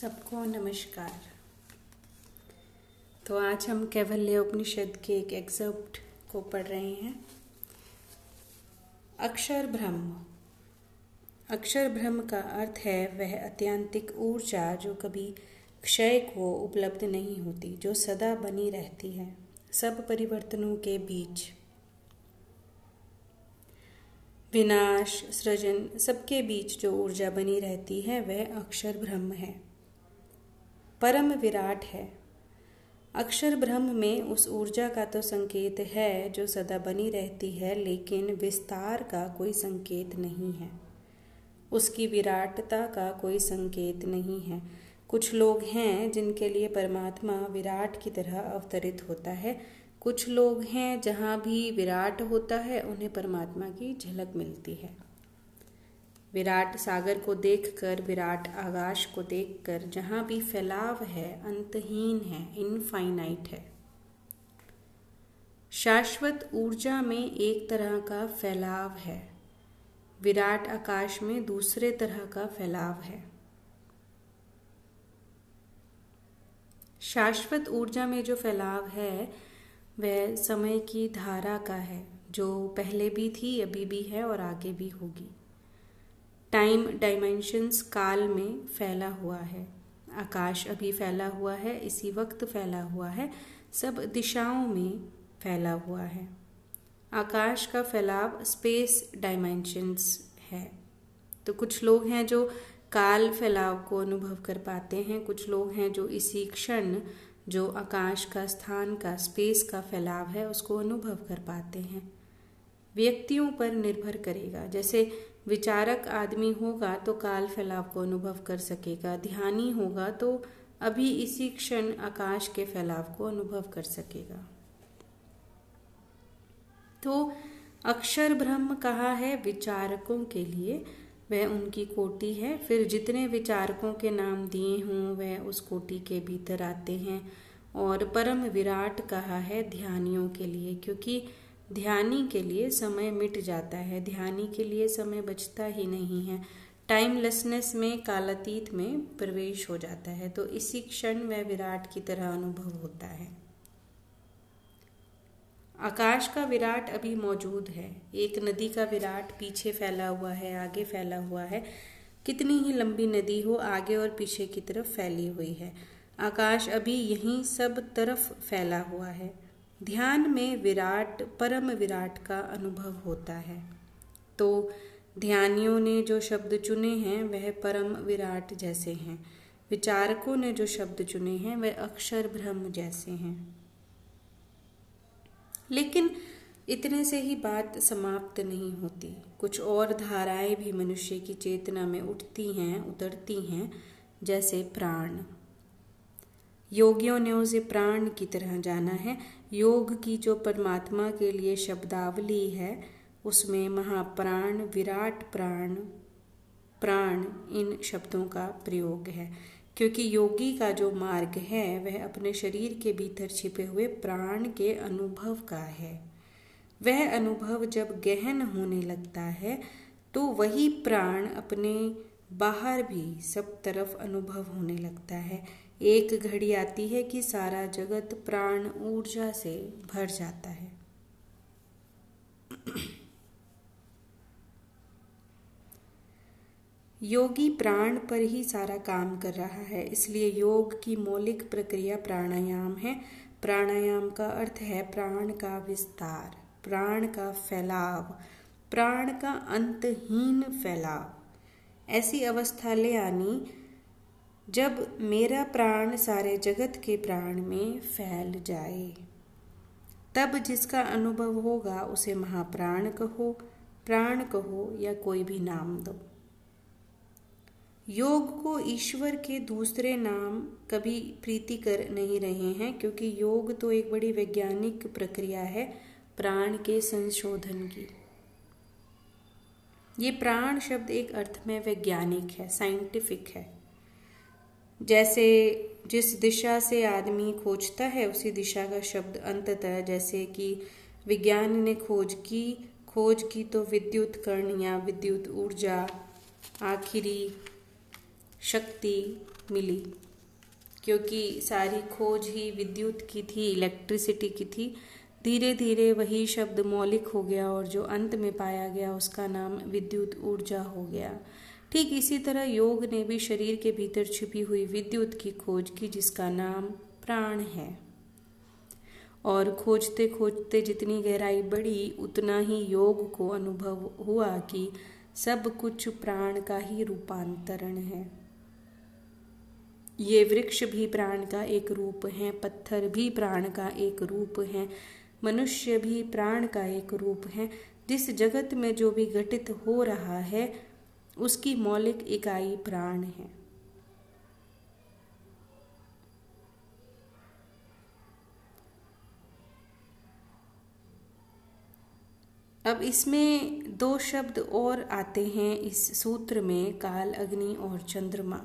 सबको नमस्कार। तो आज हम कैवल्य उपनिषद के एक एग्जर्प्ट को पढ़ रहे हैं। अक्षर ब्रह्म। अक्षर ब्रह्म का अर्थ है वह अत्यंतिक ऊर्जा जो कभी क्षय को उपलब्ध नहीं होती, जो सदा बनी रहती है, सब परिवर्तनों के बीच। विनाश, सृजन, सबके बीच जो ऊर्जा बनी रहती है, वह अक्षर ब्रह्म है। परम विराट है। अक्षर ब्रह्म में उस ऊर्जा का तो संकेत है जो सदा बनी रहती है, लेकिन विस्तार का कोई संकेत नहीं है। उसकी विराटता का कोई संकेत नहीं है। कुछ लोग हैं जिनके लिए परमात्मा विराट की तरह अवतरित होता है। कुछ लोग हैं जहाँ भी विराट होता है, उन्हें परमात्मा की झलक मिलती है। विराट सागर को देखकर, विराट आकाश को देखकर, जहाँ भी फैलाव है, अंतहीन है इनफाइनाइट है। शाश्वत ऊर्जा में एक तरह का फैलाव है। विराट आकाश में दूसरे तरह का फैलाव है। शाश्वत ऊर्जा में जो फैलाव है, वह समय की धारा का है, जो पहले भी थी, अभी भी है और आगे भी होगी। टाइम डायमेंशंस काल में फैला हुआ है। आकाश अभी फैला हुआ है, इसी वक्त फैला हुआ है, सब दिशाओं में फैला हुआ है। आकाश का फैलाव स्पेस डायमेंशंस है। तो कुछ लोग हैं जो काल फैलाव को अनुभव कर पाते हैं, कुछ लोग हैं जो इसी क्षण जो आकाश का स्थान का स्पेस का फैलाव है, उसको अनुभव कर पाते हैं। व्यक्तियों पर निर्भर करेगा। जैसे विचारक आदमी होगा तो काल फैलाव को अनुभव कर सकेगा, ध्यानी होगा तो अभी इसी क्षण आकाश के फैलाव को अनुभव कर सकेगा। तो अक्षर ब्रह्म कहा है? विचारकों के लिए वह उनकी कोटि है। फिर जितने विचारकों के नाम दिए हों, वह उस कोटि के भीतर आते हैं। और परम विराट कहा है? ध्यानियों के लिए, क्योंकि ध्यानी के लिए समय मिट जाता है, ध्यानी के लिए समय बचता ही नहीं है। टाइमलेसनेस में कालातीत में प्रवेश हो जाता है तो इसी क्षण वह विराट की तरह अनुभव होता है। आकाश का विराट अभी मौजूद है, एक नदी का विराट पीछे फैला हुआ है, आगे फैला हुआ है। कितनी ही लंबी नदी हो, आगे और पीछे की तरफ़ फैली हुई है। आकाश अभी यहीं सब तरफ़ फैला हुआ है। ध्यान में विराट, परम विराट का अनुभव होता है। तो ध्यानियों ने जो शब्द चुने हैं, वह परम विराट जैसे हैं। विचारकों ने जो शब्द चुने हैं, वह अक्षर ब्रह्म जैसे हैं। लेकिन इतने से ही बात समाप्त नहीं होती। कुछ और धाराएँ भी मनुष्य की चेतना में उठती हैं, उतरती हैं, जैसे प्राण। योगियों ने उसे प्राण की तरह जाना है। योग की जो परमात्मा के लिए शब्दावली है, उसमें महाप्राण, विराट प्राण प्राण इन शब्दों का प्रयोग है। क्योंकि योगी का जो मार्ग है, वह अपने शरीर के भीतर छिपे हुए प्राण के अनुभव का है। वह अनुभव जब गहन होने लगता है तो वही प्राण अपने बाहर भी सब तरफ़ अनुभव होने लगता है। एक घड़ी आती है कि सारा जगत प्राण ऊर्जा से भर जाता है। योगी प्राण पर ही सारा काम कर रहा है, इसलिए योग की मौलिक प्रक्रिया प्राणायाम है। प्राणायाम का अर्थ है प्राण का विस्तार, प्राण का फैलाव, प्राण का अंतहीन फैलाव। ऐसी अवस्था ले आनी जब मेरा प्राण सारे जगत के प्राण में फैल जाए, तब जिसका अनुभव होगा उसे महाप्राण कहो, प्राण कहो या कोई भी नाम दो। योग को ईश्वर के दूसरे नाम कभी प्रीति कर नहीं रहे हैं, क्योंकि योग तो एक बड़ी वैज्ञानिक प्रक्रिया है प्राण के संशोधन की। ये प्राण शब्द एक अर्थ में वैज्ञानिक है, साइंटिफिक है। जैसे जिस दिशा से आदमी खोजता है, उसी दिशा का शब्द अंततः जैसे कि विज्ञान ने खोज की खोज की तो विद्युत कर्ण या विद्युत ऊर्जा, आखिरी शक्ति मिली। क्योंकि सारी खोज ही विद्युत की थी, इलेक्ट्रिसिटी की थी धीरे धीरे वही शब्द मौलिक हो गया और जो अंत में पाया गया उसका नाम विद्युत ऊर्जा हो गया। ठीक इसी तरह योग ने भी शरीर के भीतर छिपी हुई विद्युत की खोज की, जिसका नाम प्राण है। और खोजते खोजते जितनी गहराई बढ़ी, उतना ही योग को अनुभव हुआ कि सब कुछ प्राण का ही रूपांतरण है। ये वृक्ष भी प्राण का एक रूप है, पत्थर भी प्राण का एक रूप है, मनुष्य भी प्राण का एक रूप है। जिस जगत में जो भी घटित हो रहा है उसकी मौलिक इकाई प्राण है। अब इसमें दो शब्द और आते हैं इस सूत्र में, काल, अग्नि और चंद्रमा।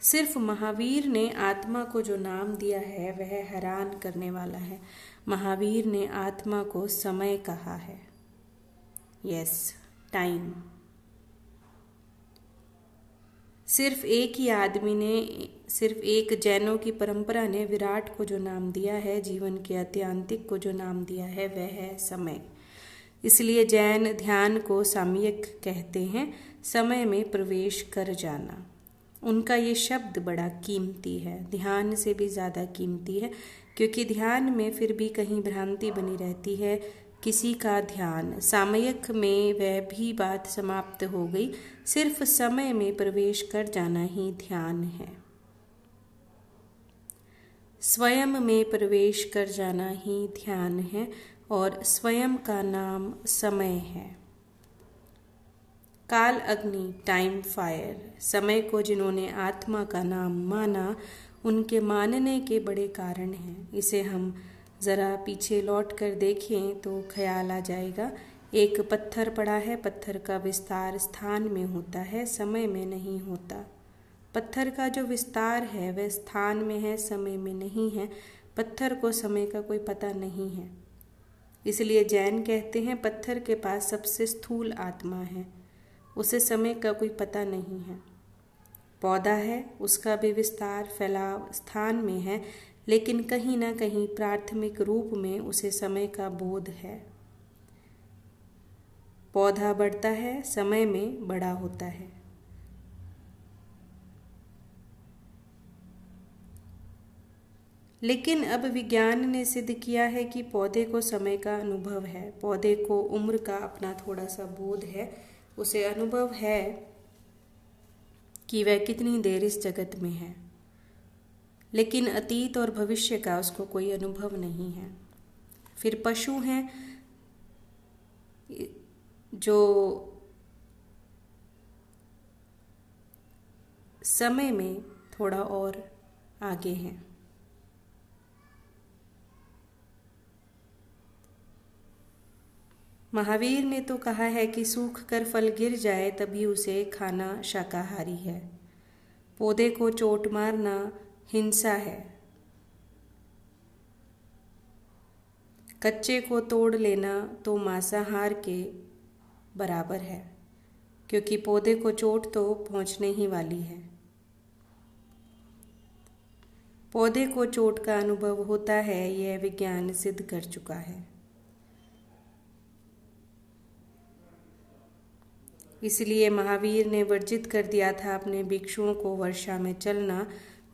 सिर्फ़ महावीर ने आत्मा को जो नाम दिया है, वह हैरान करने वाला है। महावीर ने आत्मा को समय कहा है। यस टाइम सिर्फ़ एक ही आदमी ने, सिर्फ़ एक जैनों की परंपरा ने विराट को जो नाम दिया है, जीवन के अत्यांतिक को जो नाम दिया है, वह है समय। इसलिए जैन ध्यान को सामयिक कहते हैं, समय में प्रवेश कर जाना। उनका ये शब्द बड़ा कीमती है। ध्यान से भी ज़्यादा कीमती है, क्योंकि ध्यान में फिर भी कहीं भ्रांति बनी रहती है किसी का ध्यान। सामयिक में वह भी बात समाप्त हो गई। सिर्फ़ समय में प्रवेश कर जाना ही ध्यान है। स्वयं में प्रवेश कर जाना ही ध्यान है और स्वयं का नाम समय है। काल अग्नि टाइम फायर समय को जिन्होंने आत्मा का नाम माना, उनके मानने के बड़े कारण हैं। इसे हम ज़रा पीछे लौट कर देखें तो ख्याल आ जाएगा। एक पत्थर पड़ा है, पत्थर का विस्तार स्थान में होता है, समय में नहीं होता। पत्थर का जो विस्तार है, वह स्थान में है, समय में नहीं है। पत्थर को समय का कोई पता नहीं है। इसलिए जैन कहते हैं, पत्थर के पास सबसे स्थूल आत्मा है। उसे समय का कोई पता नहीं है। पौधा है, उसका भी विस्तार फैलाव स्थान में है। लेकिन कहीं ना कहीं प्राथमिक रूप में उसे समय का बोध है। पौधा बढ़ता है, समय में बड़ा होता है। लेकिन अब विज्ञान ने सिद्ध किया है कि पौधे को समय का अनुभव है। पौधे को उम्र का अपना थोड़ा सा बोध है। उसे अनुभव है कि वह कितनी देर इस जगत में है। लेकिन अतीत और भविष्य का उसको कोई अनुभव नहीं है। फिर पशु हैं, जो समय में थोड़ा और आगे हैं। महावीर ने तो कहा है कि सूख कर फल गिर जाए तभी उसे खाना शाकाहारी है। पौधे को चोट मारना हिंसा है। कच्चे को तोड़ लेना तो मांसाहार के बराबर है, क्योंकि पौधे को चोट तो पहुँचने ही वाली है। पौधे को चोट का अनुभव होता है, यह विज्ञान सिद्ध कर चुका है। इसलिए महावीर ने वर्जित कर दिया था अपने भिक्षुओं को वर्षा में चलना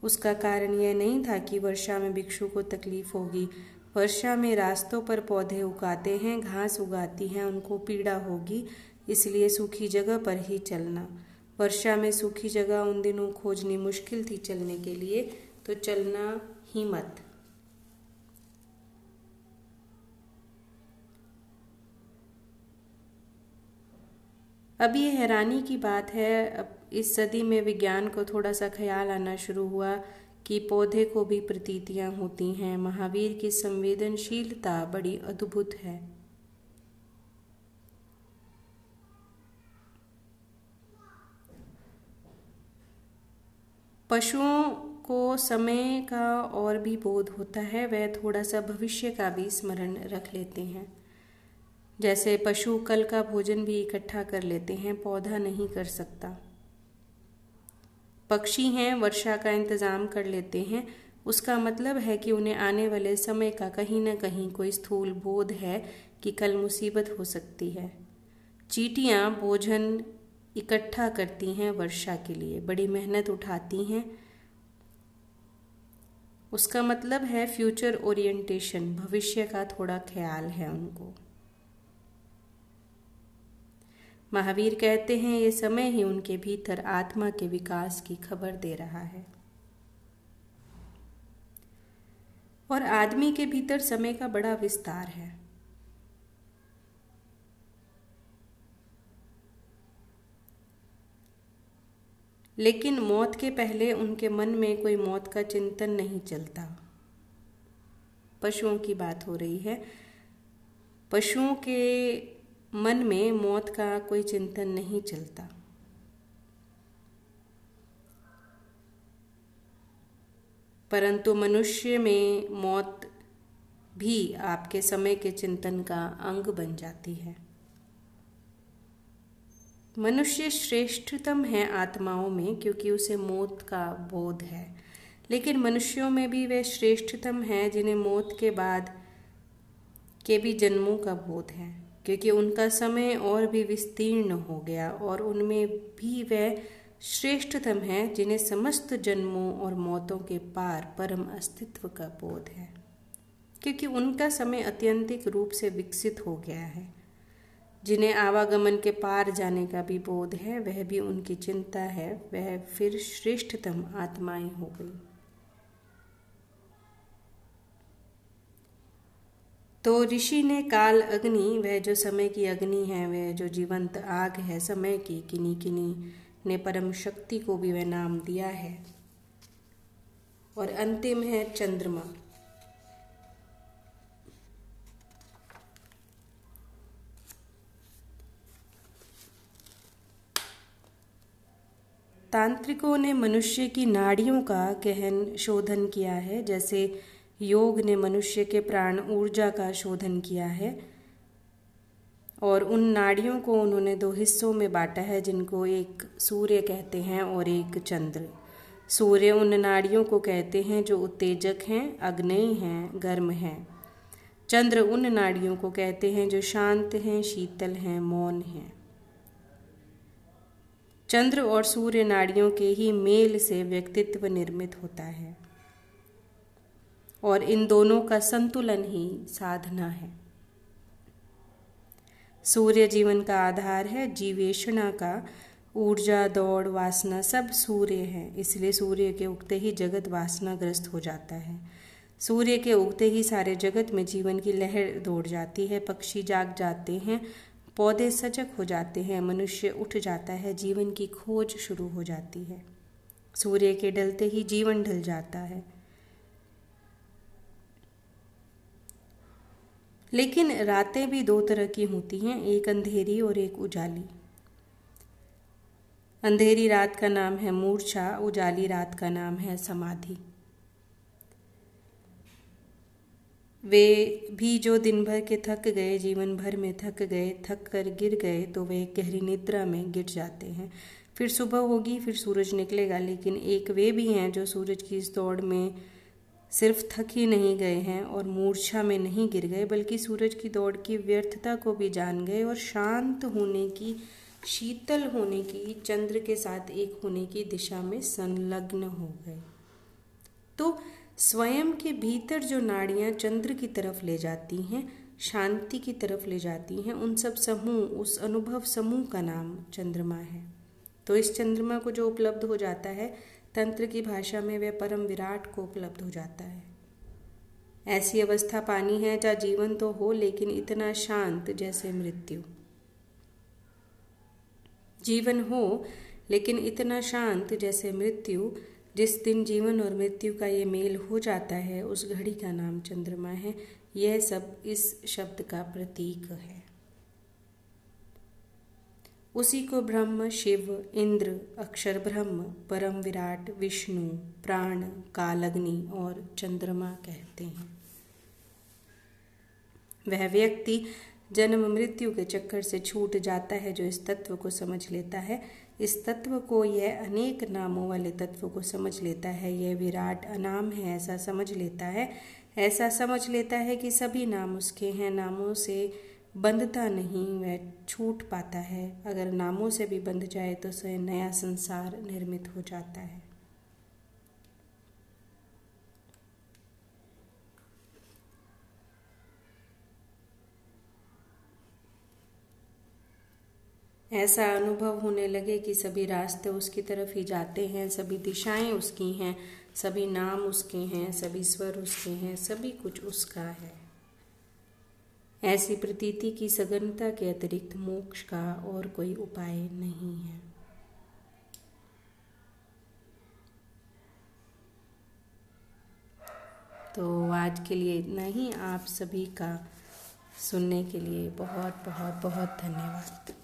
उसका कारण यह नहीं था कि वर्षा में भिक्षु को तकलीफ़ होगी। वर्षा में रास्तों पर पौधे उगाते हैं, घास उगाती हैं, उनको पीड़ा होगी, इसलिए सूखी जगह पर ही चलना। वर्षा में सूखी जगह उन दिनों खोजनी मुश्किल थी चलने के लिए तो चलना ही मत। अब ये हैरानी की बात है इस सदी में विज्ञान को थोड़ा सा ख्याल आना शुरू हुआ कि पौधे को भी प्रतीतियाँ होती हैं। महावीर की संवेदनशीलता बड़ी अद्भुत है। पशुओं को समय का और भी बोध होता है, वह थोड़ा सा भविष्य का भी स्मरण रख लेते हैं। जैसे पशु कल का भोजन भी इकट्ठा कर लेते हैं, पौधा नहीं कर सकता। पक्षी हैं, वर्षा का इंतज़ाम कर लेते हैं। उसका मतलब है कि उन्हें आने वाले समय का कहीं ना कहीं कोई स्थूल बोध है कि कल मुसीबत हो सकती है। चीटियाँ भोजन इकट्ठा करती हैं वर्षा के लिए, बड़ी मेहनत उठाती हैं। उसका मतलब है फ्यूचर ओरिएंटेशन भविष्य का थोड़ा ख्याल है उनको। महावीर कहते हैं, ये समय ही उनके भीतर आत्मा के विकास की खबर दे रहा है। और आदमी के भीतर समय का बड़ा विस्तार है। लेकिन मौत के पहले उनके मन में कोई मौत का चिंतन नहीं चलता। पशुओं की बात हो रही है। पशुओं के मन में मौत का कोई चिंतन नहीं चलता। परंतु मनुष्य में मौत भी आपके समय के चिंतन का अंग बन जाती है। मनुष्य श्रेष्ठतम है आत्माओं में क्योंकि उसे मौत का बोध है। लेकिन मनुष्यों में भी वे श्रेष्ठतम है जिन्हें मौत के बाद के भी जन्मों का बोध है। क्योंकि उनका समय और भी विस्तीर्ण हो गया और उनमें भी वह श्रेष्ठतम है जिन्हें समस्त जन्मों और मौतों के पार परम अस्तित्व का बोध है। क्योंकि उनका समय अत्यंतिक रूप से विकसित हो गया है। जिन्हें आवागमन के पार जाने का भी बोध है, वह भी उनकी चिंता है, वह फिर श्रेष्ठतम आत्माएँ हो गई। तो ऋषि ने काल अग्नि, वह जो समय की अग्नि है, वह जो जीवंत आग है, समय की किनी किनी, ने परम शक्ति को भी वह नाम दिया है। और अंतिम है चंद्रमा। तांत्रिकों ने मनुष्य की नाड़ियों का गहन शोधन किया है, जैसे योग ने मनुष्य के प्राण ऊर्जा का शोधन किया है और उन नाड़ियों को उन्होंने दो हिस्सों में बांटा है, जिनको एक सूर्य कहते हैं और एक चंद्र। सूर्य उन नाड़ियों को कहते हैं जो उत्तेजक हैं, अग्नेय हैं, गर्म हैं। चंद्र उन नाड़ियों को कहते हैं जो शांत हैं, शीतल हैं, मौन हैं। चंद्र और सूर्य नाड़ियों के ही मेल से व्यक्तित्व निर्मित होता है। और इन दोनों का संतुलन ही साधना है। सूर्य जीवन का आधार है जीवेशना का। ऊर्जा, दौड़, वासना सब सूर्य है, इसलिए सूर्य के उगते ही जगत वासनाग्रस्त हो जाता है। सूर्य के उगते ही सारे जगत में जीवन की लहर दौड़ जाती है, पक्षी जाग जाते हैं, पौधे सजग हो जाते हैं, मनुष्य उठ जाता है, जीवन की खोज शुरू हो जाती है। सूर्य के ढलते ही जीवन ढल जाता है। लेकिन रातें भी दो तरह की होती हैं, एक अंधेरी और एक उजाली। अंधेरी रात का नाम है मूर्छा, उजाली रात का नाम है समाधि। वे भी जो दिन भर के थक गए जीवन भर में थक गए, थक कर गिर गए तो वे गहरी निद्रा में गिर जाते हैं। फिर सुबह होगी, फिर सूरज निकलेगा, लेकिन एक वे भी हैं जो सूरज की इस दौड़ में सिर्फ़ थक ही नहीं गए हैं और मूर्छा में नहीं गिर गए, बल्कि सूरज की दौड़ की व्यर्थता को भी जान गए और शांत होने की, शीतल होने की, चंद्र के साथ एक होने की दिशा में संलग्न हो गए। तो स्वयं के भीतर जो नाड़ियाँ चंद्र की तरफ़ ले जाती हैं, शांति की तरफ़ ले जाती हैं, उन सब समूह, उस अनुभव समूह का नाम चंद्रमा है। तो इस चंद्रमा को जो उपलब्ध हो जाता है तंत्र की भाषा में वह परम विराट को उपलब्ध हो जाता है। ऐसी अवस्था पानी है जहाँ जीवन तो हो लेकिन इतना शांत जैसे मृत्यु। जीवन हो लेकिन इतना शांत जैसे मृत्यु, जिस दिन जीवन और मृत्यु का ये मेल हो जाता है, उस घड़ी का नाम चंद्रमा है। यह सब इस शब्द का प्रतीक है। उसी को ब्रह्म, शिव, इंद्र, अक्षर ब्रह्म, परम विराट, विष्णु, प्राण, कालग्नि और चंद्रमा कहते हैं। वह व्यक्ति जन्म मृत्यु के चक्कर से छूट जाता है जो इस तत्व को समझ लेता है। इस तत्व को यह अनेक नामों वाले तत्व को समझ लेता है। यह विराट अनाम है, ऐसा समझ लेता है। ऐसा समझ लेता है कि सभी नाम उसके हैं। नामों से बंधता नहीं, वह छूट पाता है। अगर नामों से भी बंध जाए तो स्वयं नया संसार निर्मित हो जाता है। ऐसा अनुभव होने लगे कि सभी रास्ते उसकी तरफ़ ही जाते हैं, सभी दिशाएँ उसकी हैं, सभी नाम उसके हैं, सभी स्वर उसके हैं, सभी कुछ उसका है। ऐसी प्रतीति की सघनता के अतिरिक्त मोक्ष का और कोई उपाय नहीं है। तो आज के लिए इतना ही। आप सभी का सुनने के लिए बहुत बहुत बहुत धन्यवाद।